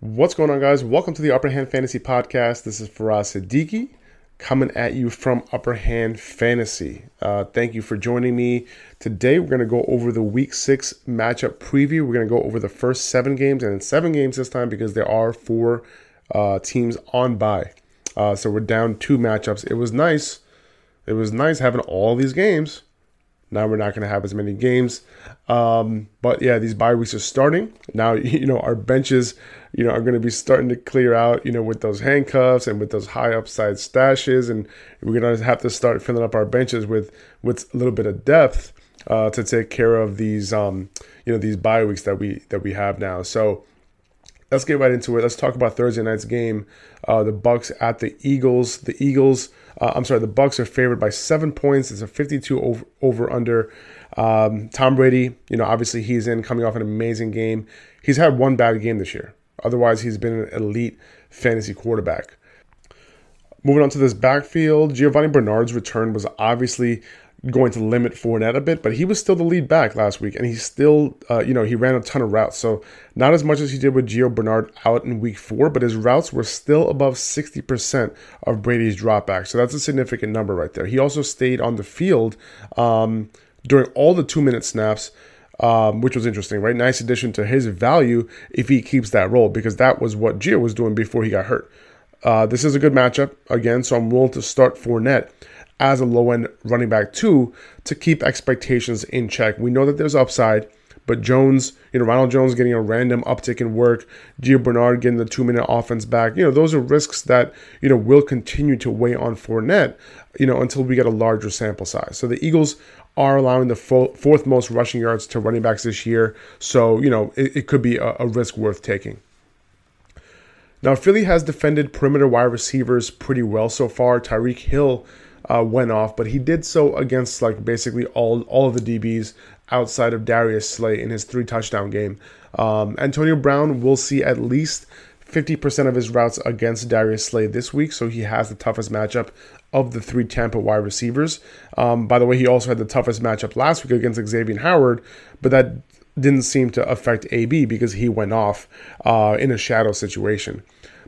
What's going on, guys? Welcome to the Upper Hand Fantasy Podcast. This is Faraz Siddiqui coming at you from Upper Hand Fantasy. Uh, thank you for joining me. Today, we're going to go over the Week 6 matchup preview. We're going to go over the first seven games, and seven games this time because there are four uh, teams on bye. Uh, so we're down two matchups. It was nice. It was nice having all these games. Now we're not going to have as many games. Um, but yeah, these bye weeks are starting. Now, you know, our benches you know, are going to be starting to clear out, you know, with those handcuffs and with those high upside stashes. And we're going to have to start filling up our benches with, with a little bit of depth uh, to take care of these, um, you know, these bye weeks that we, that we have now. So let's get right into it. Let's talk about Thursday night's game. Uh, the Bucs at the Eagles. The Eagles, uh, I'm sorry, the Bucs are favored by seven points. It's a 52 over, over under. Um, Tom Brady, you know, obviously he's in coming off an amazing game. He's had one bad game this year. Otherwise, he's been an elite fantasy quarterback. Moving on to this backfield, Giovani Bernard's return was obviously going to limit Fournette a bit, but he was still the lead back last week, and he still, uh, you know, he ran a ton of routes. So not as much as he did with Gio Bernard out in week four, but his routes were still above 60% of Brady's dropback. So that's a significant number right there. He also stayed on the field um, during all the two minute snaps um, which was interesting, right? Nice addition to his value if he keeps that role because that was what Gio was doing before he got hurt. Uh, this is a good matchup again, so I'm willing to start Fournette as a low end running back too to keep expectations in check. We know that there's upside, but Jones, you know, Ronald Jones getting a random uptick in work, Gio Bernard getting the two minute offense back, you know, those are risks that, you know, will continue to weigh on Fournette, you know, until we get a larger sample size. So the Eagles are allowing the fourth most rushing yards to running backs this year. So, you know, it, it could be a, a, risk worth taking. Now, Philly has defended perimeter wide receivers pretty well so far. Tyreek Hill uh, went off, but he did so against like basically all, all of the DBs outside of Darius Slay in his three touchdown game. Um, Antonio Brown will see at least 50% of his routes against Darius Slay this week, so he has the toughest matchup of the three Tampa wide receivers. Um, by the way, he also had the toughest matchup last week against Xavier Howard, but that didn't seem to affect AB because he went off uh, in a shadow situation.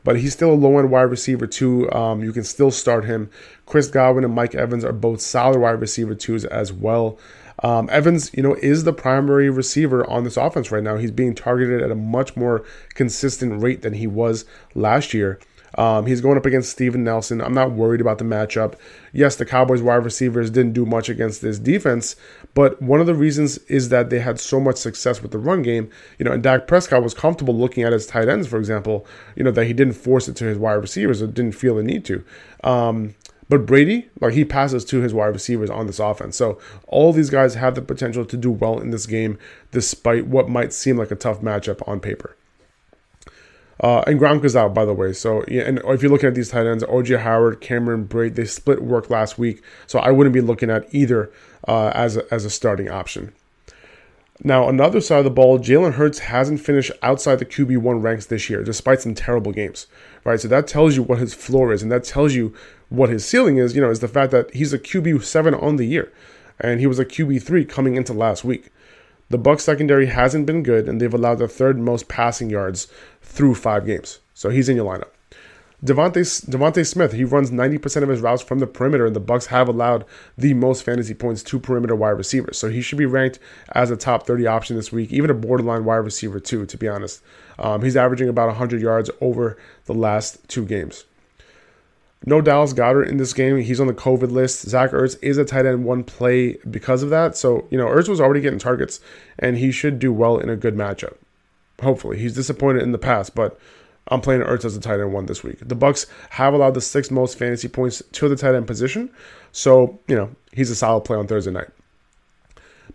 But he's still a low end wide receiver, too. Um, you can still start him. Chris Godwin and Mike Evans are both solid wide receiver, twos as well. Um, Evans, you know, is the primary receiver on this offense right now. He's being targeted at a much more consistent rate than he was last year. Um, he's going up against Steven Nelson. I'm not worried about the matchup. Yes, the Cowboys wide receivers didn't do much against this defense, but one of the reasons is that they had so much success with the run game. You know, and Dak Prescott was comfortable looking at his tight ends, for example, you know, that he didn't force it to his wide receivers or didn't feel the need to. Um, but Brady, like he passes to his wide receivers on this offense. So all these guys have the potential to do well in this game, despite what might seem like a tough matchup on paper. Uh, and is out, by the way. So, yeah, and if you're looking at these tight ends, OJ Howard, Cameron Brate, they split work last week. So I wouldn't be looking at either uh, as, a, as a starting option. Now, another side of the ball, Jalen Hurts hasn't finished outside the QB1 ranks this year, despite some terrible games, right? So that tells you what his floor is, and that tells you what his ceiling is, you know, is the fact that he's a QB7 on the year, and he was a QB3 coming into last week. The Bucs secondary hasn't been good, and they've allowed the third most passing yards through five games. So he's in your lineup. DeVonta, DeVonta Smith, he runs 90% of his routes from the perimeter, and the Bucs have allowed the most fantasy points to perimeter wide receivers. So he should be ranked as a top 30 option this week, even a borderline wide receiver too, to be honest. Um, he's averaging about 100 yards over the last two games. No Dallas Goedert in this game. He's on the COVID list. Zach Ertz is a tight end one play because of that. So, you know, Ertz was already getting targets, and he should do well in a good matchup. Hopefully. He's disappointed in the past, but I'm playing Ertz as a tight end one this week. The Bucs have allowed the sixth most fantasy points to the tight end position, so you know he's a solid play on Thursday night.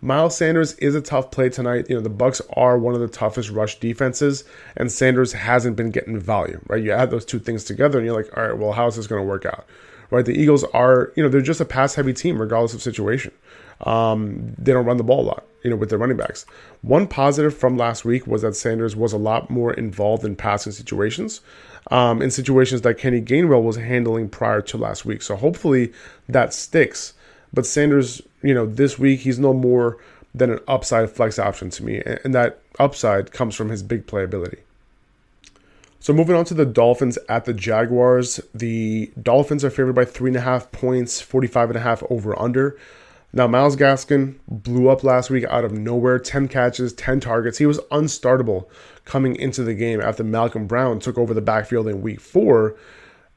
Miles Sanders is a tough play tonight. You know the Bucs are one of the toughest rush defenses, and Sanders hasn't been getting value. Right, you add those two things together, and you're like, all right, well, how is this going to work out? Right, the Eagles are you know they're just a pass heavy team regardless of situation. Um, they don't run the ball a lot, you know, with their running backs. One positive from last week was that Sanders was a lot more involved in passing situations, um, in situations that Kenny Gainwell was handling prior to last week. So hopefully that sticks. But Sanders, you know, this week he's no more than an upside flex option to me, and that upside comes from his big playability. So moving on to the Dolphins at the Jaguars. The Dolphins are favored by three and a half points, 45 and a half over under. Now, Myles Gaskin blew up last week out of nowhere 10 catches, 10 targets. He was unstartable coming into the game after Malcolm Brown took over the backfield in week four.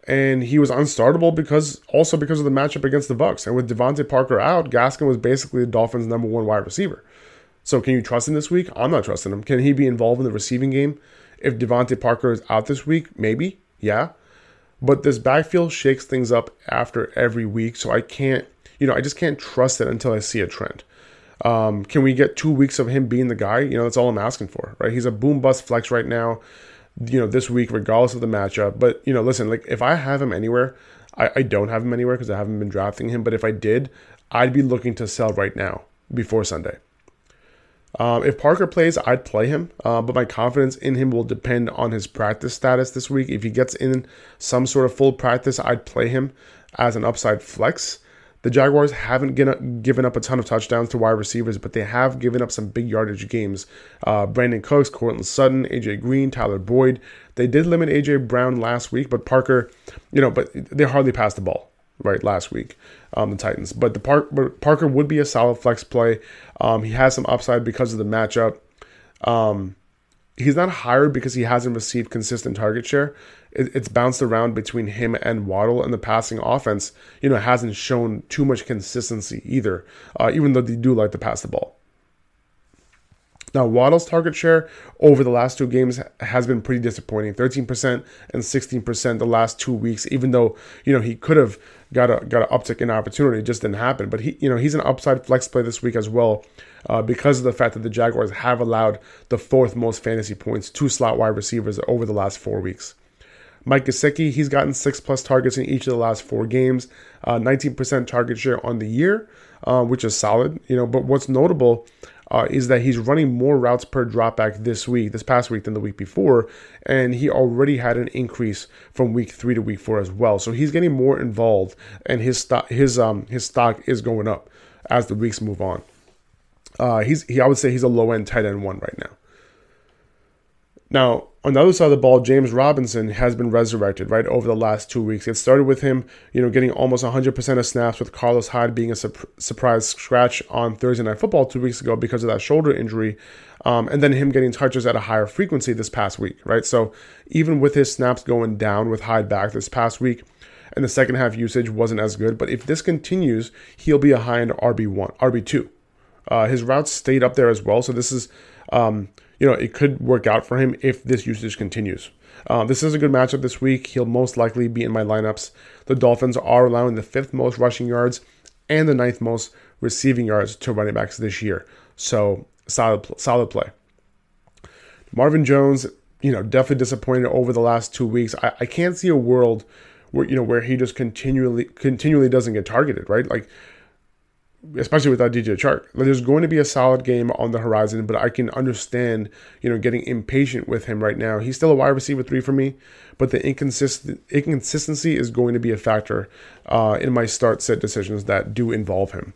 And he was unstartable because also because of the matchup against the Bucs. And with DeVante Parker out, Gaskin was basically the Dolphins' number one wide receiver. So can you trust him this week? I'm not trusting him. Can he be involved in the receiving game if DeVante Parker is out this week? Maybe, yeah. But this backfield shakes things up after every week, so I can't you know, I just can't trust it until I see a trend. Um, can we get two weeks of him being the guy? You know, that's all I'm asking for, right? He's a boom bust flex right now, you know, this week, regardless of the matchup. But, you know, listen, like if I have him anywhere, I, I don't have him anywhere because I haven't been drafting him. But if I did, I'd be looking to sell right now before Sunday. Um, if Parker plays, I'd play him, uh, but my confidence in him will depend on his practice status this week. If he gets in some sort of full practice, I'd play him as an upside flex. The Jaguars haven't given up a ton of touchdowns to wide receivers, but they have given up some big yardage games. Uh, Brandin Cooks, Courtland Sutton, AJ Green, Tyler Boyd. They did limit AJ Brown last week, but Parker, you know, but they hardly passed the ball right last week, um, the Titans. But the Park, but Parker would be a solid flex play. Um, he has some upside because of the matchup. Um, he's not hired because he hasn't received consistent target share it, it's bounced around between him and Waddle, and the passing offense, you know, hasn't shown too much consistency either, uh, even though they do like to pass the ball. Now, Waddle's target share over the last two games has been pretty disappointing 13% and 16% the last two weeks, even though, you know, he could have got a got an uptick in opportunity. It just didn't happen. But he, you know, he's an upside flex play this week as well, uh, because of the fact that the Jaguars have allowed the fourth most fantasy points to slot wide receivers over the last four weeks. Mike Gesicki, he's gotten six plus targets in each of the last four games, uh, 19% target share on the year, uh, which is solid. You know, but what's notable uh, is that he's running more routes per dropback this week, this past week, than the week before, and he already had an increase from week three to week four as well. So he's getting more involved, and his stock, his um, his stock is going up as the weeks move on. Uh, he's he, I would say he's a low end tight end one right now. Now, on the other side of the ball, James Robinson has been resurrected right over the last two weeks. It started with him, you know, getting almost 100% of snaps with Carlos Hyde being a su- surprise scratch on Thursday Night Football two weeks ago because of that shoulder injury, um, and then him getting touches at a higher frequency this past week, right? So even with his snaps going down with Hyde back this past week, and the second half usage wasn't as good, but if this continues, he'll be a high end RB one, RB two. Uh, his routes stayed up there as well, so this is. Um, you know, it could work out for him if this usage continues. Uh, this is a good matchup this week. He'll most likely be in my lineups. The Dolphins are allowing the fifth most rushing yards and the ninth most receiving yards to running backs this year. So solid, solid play. Marvin Jones, you know, definitely disappointed over the last two weeks. I, I can't see a world where you know where he just continually continually doesn't get targeted, right? Like especially without DJ Chark. There's going to be a solid game on the horizon, but I can understand, you know, getting impatient with him right now. He's still a wide receiver three for me, but the inconsistent inconsistency is going to be a factor uh, in my start set decisions that do involve him.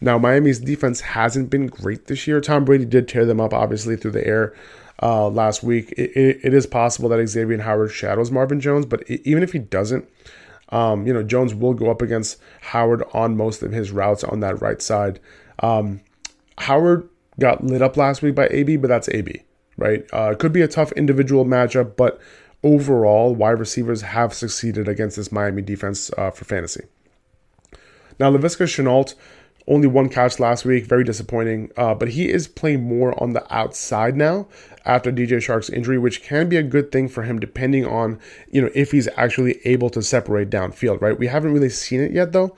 Now, Miami's defense hasn't been great this year. Tom Brady did tear them up, obviously, through the air uh, last week. It, it, it is possible that Xavier Howard shadows Marvin Jones, but even if he doesn't, um, you know, Jones will go up against Howard on most of his routes on that right side. Um, Howard got lit up last week by AB, but that's AB, right? Uh, it could be a tough individual matchup, but overall, wide receivers have succeeded against this Miami defense uh, for fantasy. Now, Laviska Shenault only one catch last week, very disappointing. Uh, but he is playing more on the outside now after DJ Chark's injury, which can be a good thing for him depending on you know if he's actually able to separate downfield. Right, we haven't really seen it yet though,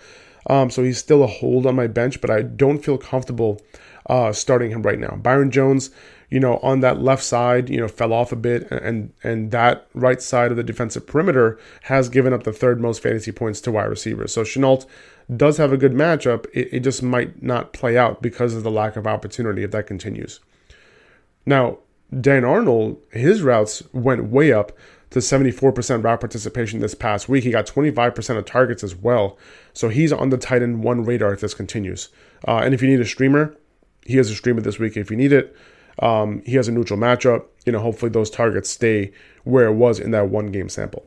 um, so he's still a hold on my bench, but I don't feel comfortable uh, starting him right now. Byron Jones, you know, on that left side, you know, fell off a bit, and and that right side of the defensive perimeter has given up the third most fantasy points to wide receivers. So Shenault does have a good matchup. It, it just might not play out because of the lack of opportunity if that continues. Now, Dan Arnold, his routes went way up to 74% route participation this past week. He got 25% of targets as well. So he's on the tight end one radar if this continues. Uh, and if you need a streamer, he has a streamer this week if you need it. um, he has a neutral matchup. You know, hopefully those targets stay where it was in that one game sample.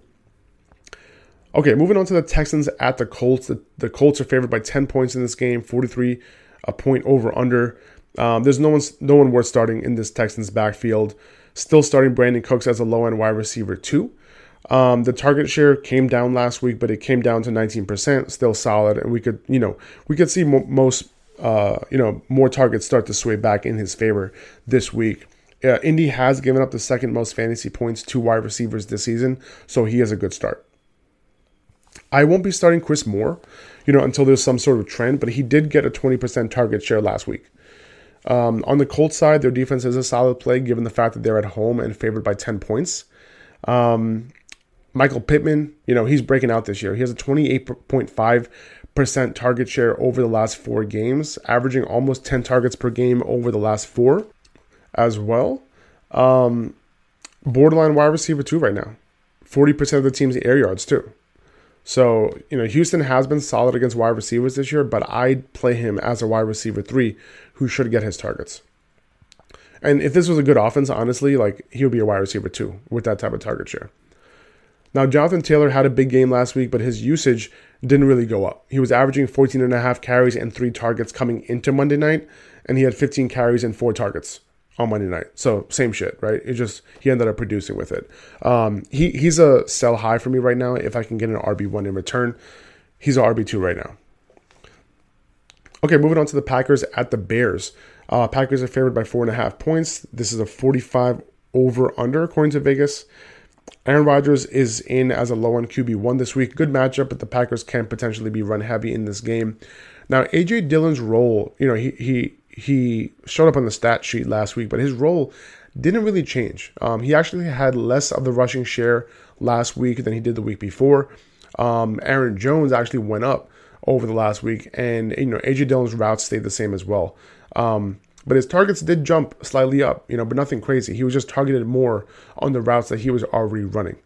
Okay, moving on to the Texans at the Colts. The, the Colts are favored by 10 points in this game, 43 a point over under. Um, there's no one no one worth starting in this Texans backfield. Still starting Brandin Cooks as a low end wide receiver too. Um, the target share came down last week, but it came down to 19%, still solid, and we could, you know, we could see mo- most, uh, you know, more targets start to sway back in his favor this week. Uh, Indy has given up the second most fantasy points to wide receivers this season, so he has a good start. I won't be starting Chris Moore, you know, until there's some sort of trend, but he did get a 20% target share last week. Um, on the Colts side, their defense is a solid play given the fact that they're at home and favored by 10 points. Um, Michael Pittman, you know, he's breaking out this year. He has a 28.5% target share over the last four games, averaging almost 10 targets per game over the last four as well. Um, borderline wide receiver, too, right now. 40% of the team's air yards, too. So, you know, Houston has been solid against wide receivers this year, but I'd play him as a wide receiver three who should get his targets. And if this was a good offense, honestly, like he would be a wide receiver too with that type of target share. Now, Jonathan Taylor had a big game last week, but his usage didn't really go up. He was averaging 14 and a half carries and three targets coming into Monday night, and he had 15 carries and four targets on Monday night. So same shit, right? It just he ended up producing with it. Um, he he's a sell high for me right now. If I can get an RB one in return, he's an RB two right now. Okay, moving on to the Packers at the Bears. Uh, Packers are favored by four and a half points. This is a 45 over under according to Vegas. Aaron Rodgers is in as a low end QB1 this week. Good matchup, but the Packers can potentially be run heavy in this game. Now, AJ Dillon's role, you know, he he he showed up on the stat sheet last week, but his role didn't really change. Um, he actually had less of the rushing share last week than he did the week before. Um, Aaron Jones actually went up over the last week, and you know AJ Dillon's routes stayed the same as well. Um, but his targets did jump slightly up, you know, but nothing crazy. He was just targeted more on the routes that he was already running,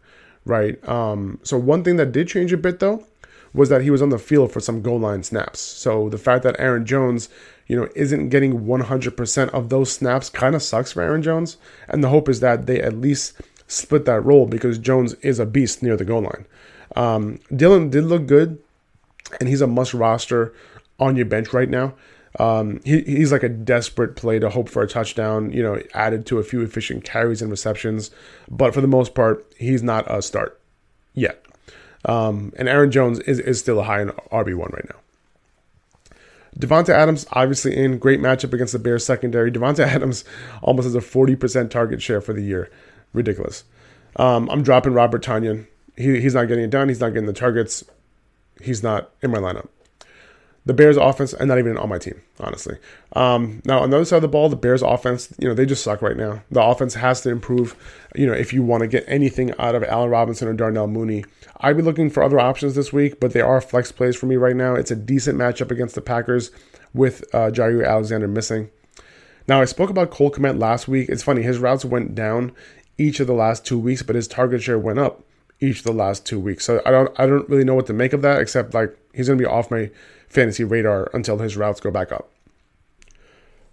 right? Um, so one thing that did change a bit though was that he was on the field for some goal line snaps. So the fact that Aaron Jones, you know, isn't getting 100% of those snaps kind of sucks for Aaron Jones. And the hope is that they at least split that role because Jones is a beast near the goal line. Um, Dillon did look good, and he's a must roster on your bench right now. Um, he, he's like a desperate play to hope for a touchdown, you know, added to a few efficient carries and receptions. But for the most part, he's not a start yet. Um, and Aaron Jones is, is still a high in RB1 right now. Davante Adams obviously in great matchup against the Bears secondary. Devonta Adams almost has a 40% target share for the year. Ridiculous. Um, I'm dropping Robert Tonyan. He, he's not getting it done. He's not getting the targets. He's not in my lineup the Bears offense, and not even on my team, honestly. Um, now, on the other side of the ball, the Bears offense, you know, they just suck right now. The offense has to improve, you know, if you want to get anything out of Allen Robinson or Darnell Mooney. I'd be looking for other options this week, but they are flex plays for me right now. It's a decent matchup against the Packers with uh, Jaire Alexander missing. Now, I spoke about Cole Kmet last week. It's funny, his routes went down each of the last two weeks, but his target share went up each of the last two weeks. So I don't I don't really know what to make of that, except like he's gonna be off my fantasy radar until his routes go back up.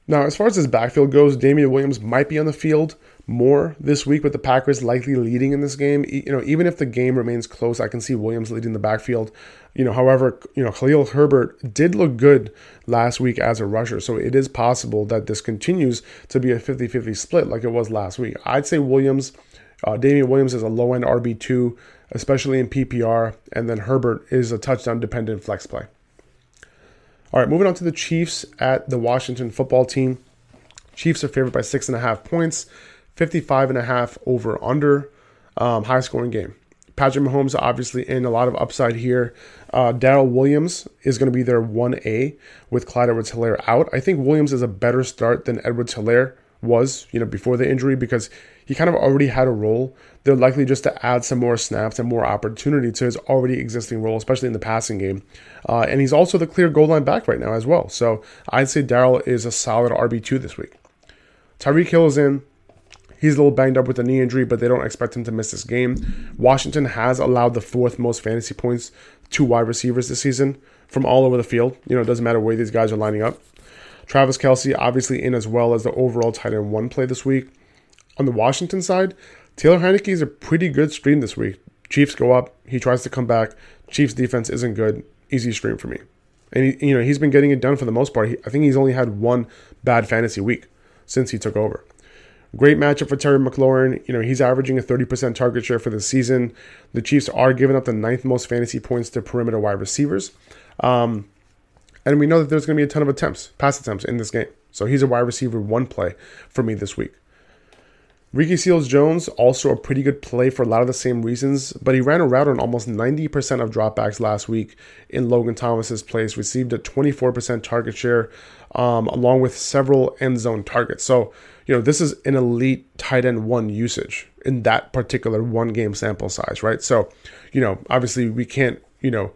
Now, as far as his backfield goes, Damien Williams might be on the field more this week, with the Packers likely leading in this game. You know, even if the game remains close, I can see Williams leading the backfield. You know, however, you know, Khalil Herbert did look good last week as a rusher, so it is possible that this continues to be a 50-50 split like it was last week. I'd say Williams, uh, Damien Williams is a low-end RB2, especially in PPR, and then Herbert is a touchdown-dependent flex play. All right, moving on to the Chiefs at the Washington football team. Chiefs are favored by six and a half points, 55 and a half over under. Um, high scoring game. Patrick Mahomes obviously in a lot of upside here. Uh, Darrel Williams is going to be their 1A with Clyde Edwards Helaire out. I think Williams is a better start than Edwards Helaire was, you know, before the injury because he kind of already had a role. They're likely just to add some more snaps and more opportunity to his already existing role, especially in the passing game. Uh, and he's also the clear goal line back right now as well. So I'd say Darrel is a solid RB2 this week. Tyreek Hill is in. He's a little banged up with a knee injury, but they don't expect him to miss this game. Washington has allowed the fourth most fantasy points to wide receivers this season from all over the field. You know, it doesn't matter where these guys are lining up. Travis Kelce obviously in as well as the overall tight end one play this week. On the Washington side, Taylor Heinicke is a pretty good stream this week. Chiefs go up, he tries to come back. Chiefs defense isn't good. Easy stream for me. And he, you know he's been getting it done for the most part. He, I think he's only had one bad fantasy week since he took over. Great matchup for Terry McLaurin. You know, he's averaging a 30% target share for the season. The Chiefs are giving up the ninth most fantasy points to perimeter wide receivers. Um, and we know that there's going to be a ton of attempts, pass attempts in this game. So he's a wide receiver one play for me this week. Ricky Seals Jones, also a pretty good play for a lot of the same reasons, but he ran a route on almost 90% of dropbacks last week in Logan Thomas's place, received a 24% target share, um, along with several end zone targets. So, you know, this is an elite tight end one usage in that particular one game sample size, right? So, you know, obviously we can't, you know,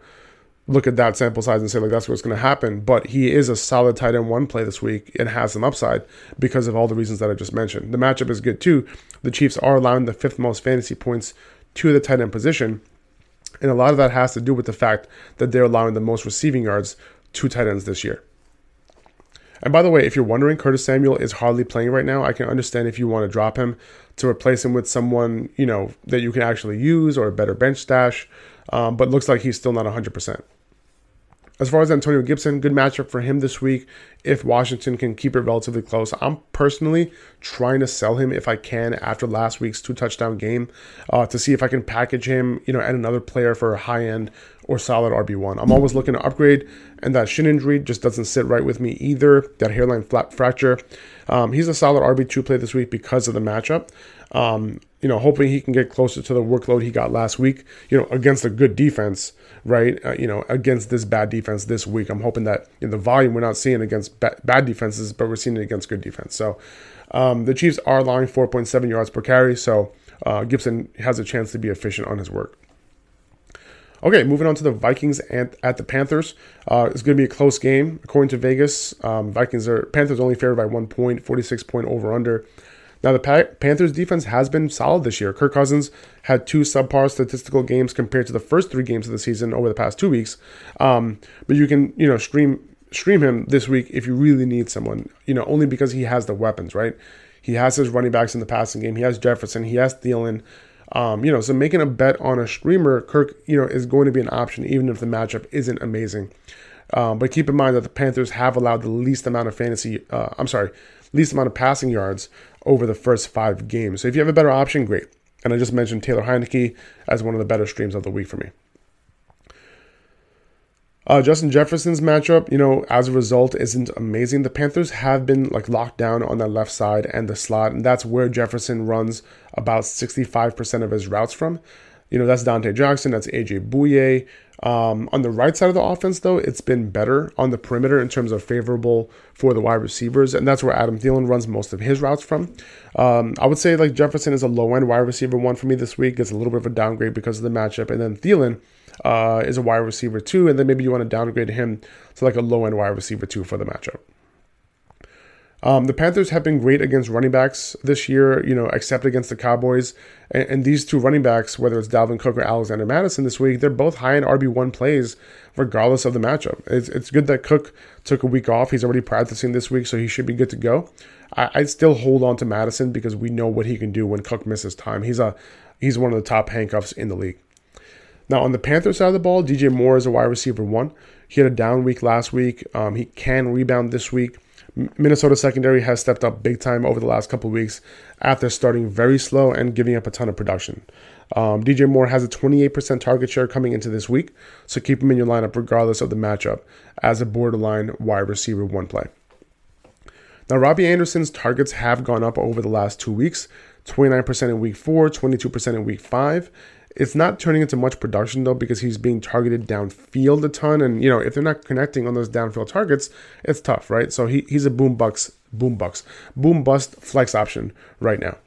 look at that sample size and say like that's what's going to happen. But he is a solid tight end one play this week and has some upside because of all the reasons that I just mentioned. The matchup is good too. The Chiefs are allowing the fifth most fantasy points to the tight end position. And a lot of that has to do with the fact that they're allowing the most receiving yards to tight ends this year. And by the way, if you're wondering, Curtis Samuel is hardly playing right now. I can understand if you want to drop him to replace him with someone, you know, that you can actually use or a better bench stash. Um, but looks like he's still not 100%. As far as Antonio Gibson, good matchup for him this week if Washington can keep it relatively close. I'm personally trying to sell him if I can after last week's two touchdown game uh, to see if I can package him, you know, at another player for a high end or solid RB1. I'm always looking to upgrade, and that shin injury just doesn't sit right with me either. That hairline flap fracture. Um, he's a solid RB2 play this week because of the matchup. Um, you know, hoping he can get closer to the workload he got last week, you know, against a good defense, right? Uh, you know, against this bad defense this week. I'm hoping that in the volume we're not seeing against ba- bad defenses, but we're seeing it against good defense. So um, the Chiefs are allowing 4.7 yards per carry. So uh, Gibson has a chance to be efficient on his work. Okay, moving on to the Vikings and at the Panthers. Uh, it's going to be a close game according to Vegas. Um, Vikings are Panthers only favored by one point, 46 point over under. Now, the Panthers defense has been solid this year. Kirk Cousins had two subpar statistical games compared to the first three games of the season over the past two weeks. Um, but you can, you know, stream stream him this week if you really need someone, you know, only because he has the weapons, right? He has his running backs in the passing game. He has Jefferson. He has Thielen. Um, you know, so making a bet on a streamer, Kirk, you know, is going to be an option even if the matchup isn't amazing. Um, but keep in mind that the Panthers have allowed the least amount of fantasy, uh, I'm sorry, least amount of passing yards over the first five games. So if you have a better option, great. And I just mentioned Taylor Heinicke as one of the better streams of the week for me. Uh, Justin Jefferson's matchup, you know, as a result, isn't amazing. The Panthers have been like locked down on that left side and the slot, and that's where Jefferson runs about 65% of his routes from. You know, that's Donte Jackson, that's AJ Bouye. Um, on the right side of the offense, though, it's been better on the perimeter in terms of favorable for the wide receivers, and that's where Adam Thielen runs most of his routes from. Um, I would say like Jefferson is a low end wide receiver one for me this week. It's a little bit of a downgrade because of the matchup, and then Thielen uh, is a wide receiver two, and then maybe you want to downgrade him to like a low end wide receiver two for the matchup. Um, the Panthers have been great against running backs this year, you know, except against the Cowboys. And, and, these two running backs, whether it's Dalvin Cook or Alexander Mattison this week, they're both high in RB1 plays, regardless of the matchup. It's, it's good that Cook took a week off. He's already practicing this week, so he should be good to go. I, I'd still hold on to Mattison because we know what he can do when Cook misses time. He's a he's one of the top handcuffs in the league. Now, on the Panthers side of the ball, DJ Moore is a wide receiver one. He had a down week last week. Um, he can rebound this week. Minnesota secondary has stepped up big time over the last couple weeks after starting very slow and giving up a ton of production. Um, DJ Moore has a 28% target share coming into this week, so keep him in your lineup regardless of the matchup as a borderline wide receiver one play. Now, Robbie Anderson's targets have gone up over the last two weeks 29% in week four, 22% in week five. It's not turning into much production though because he's being targeted downfield a ton, and you know if they're not connecting on those downfield targets, it's tough, right? So he, he's a boom bucks, boom bucks, boom bust flex option right now.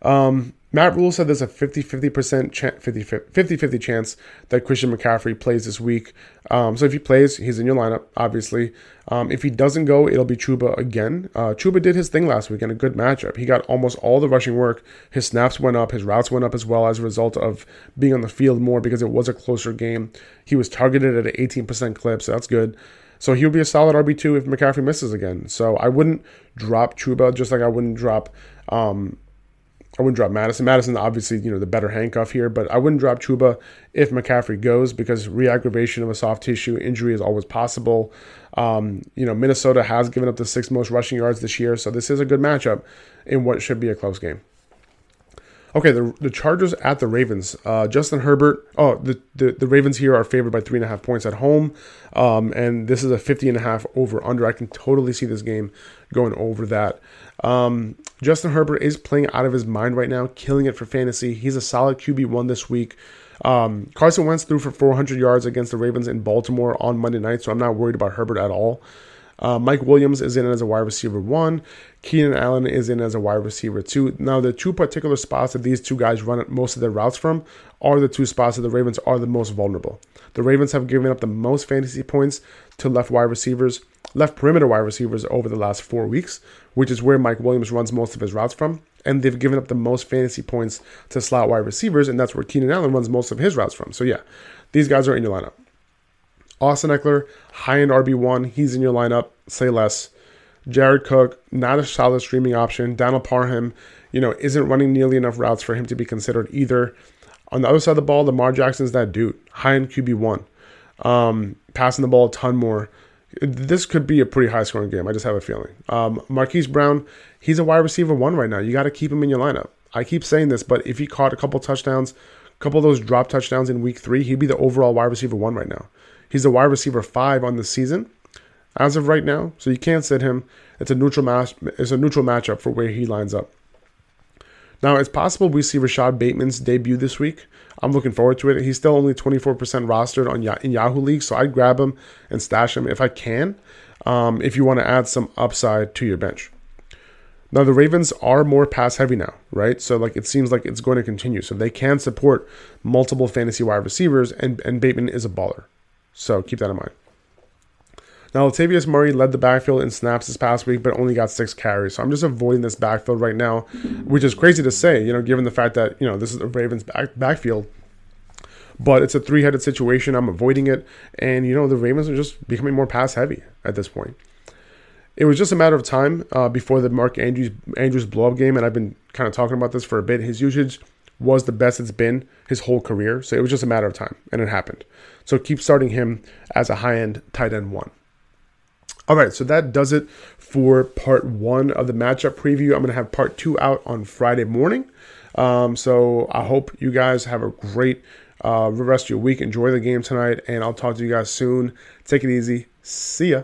Um, Matt Rhule said there's a 50 50% ch- 50 50 chance that Christian McCaffrey plays this week. Um, so if he plays, he's in your lineup, obviously. Um, if he doesn't go, it'll be Chuba again. Uh, Chuba did his thing last week in a good matchup. He got almost all the rushing work. His snaps went up, his routes went up as well as a result of being on the field more because it was a closer game. He was targeted at an 18% clip, so that's good. So he'll be a solid RB2 if McCaffrey misses again. So I wouldn't drop Chuba just like I wouldn't drop um, I wouldn't drop Mattison. Mattison, obviously, you know, the better handcuff here, but I wouldn't drop Chuba if McCaffrey goes because reaggravation of a soft tissue injury is always possible. Um, you know, Minnesota has given up the sixth most rushing yards this year, so this is a good matchup in what should be a close game. Okay, the, the Chargers at the Ravens. Uh, Justin Herbert. Oh, the, the, the Ravens here are favored by three and a half points at home, um, and this is a 50 and a half over under. I can totally see this game going over that. Um, Justin Herbert is playing out of his mind right now, killing it for fantasy. He's a solid QB one this week. Um, Carson Wentz threw for 400 yards against the Ravens in Baltimore on Monday night, so I'm not worried about Herbert at all. Uh, Mike Williams is in as a wide receiver one. Keenan Allen is in as a wide receiver two. Now, the two particular spots that these two guys run most of their routes from are the two spots that the Ravens are the most vulnerable. The Ravens have given up the most fantasy points to left wide receivers, left perimeter wide receivers over the last four weeks, which is where Mike Williams runs most of his routes from. And they've given up the most fantasy points to slot wide receivers, and that's where Keenan Allen runs most of his routes from. So, yeah, these guys are in your lineup. Austin Ekeler, high end RB1, he's in your lineup, say less. Jared Cook, not a solid streaming option. Donald Parham, you know, isn't running nearly enough routes for him to be considered either. On the other side of the ball, Lamar Jackson's that dude, high end QB1, um, passing the ball a ton more. This could be a pretty high scoring game. I just have a feeling. Um, Marquise Brown, he's a wide receiver one right now. You got to keep him in your lineup. I keep saying this, but if he caught a couple touchdowns, a couple of those drop touchdowns in week three, he'd be the overall wide receiver one right now. He's a wide receiver five on the season as of right now, so you can't sit him. It's a neutral match. It's a neutral matchup for where he lines up. Now it's possible we see Rashod Bateman's debut this week. I'm looking forward to it. He's still only 24% rostered on in Yahoo League, so I'd grab him and stash him if I can. Um, if you want to add some upside to your bench. Now the Ravens are more pass heavy now, right? So like it seems like it's going to continue. So they can support multiple fantasy wide receivers, and and Bateman is a baller. So keep that in mind. Now, Latavius Murray led the backfield in snaps this past week, but only got six carries. So I'm just avoiding this backfield right now, which is crazy to say, you know, given the fact that, you know, this is the Ravens back, backfield. But it's a three headed situation. I'm avoiding it. And, you know, the Ravens are just becoming more pass heavy at this point. It was just a matter of time uh, before the Mark Andrews, Andrews blow up game. And I've been kind of talking about this for a bit. His usage was the best it's been his whole career. So it was just a matter of time, and it happened. So keep starting him as a high end tight end one. All right, so that does it for part one of the matchup preview. I'm going to have part two out on Friday morning. Um, so I hope you guys have a great uh, rest of your week. Enjoy the game tonight, and I'll talk to you guys soon. Take it easy. See ya.